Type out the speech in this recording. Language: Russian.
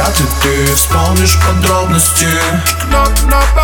вряд ли ты вспомнишь подробности Knock, knock,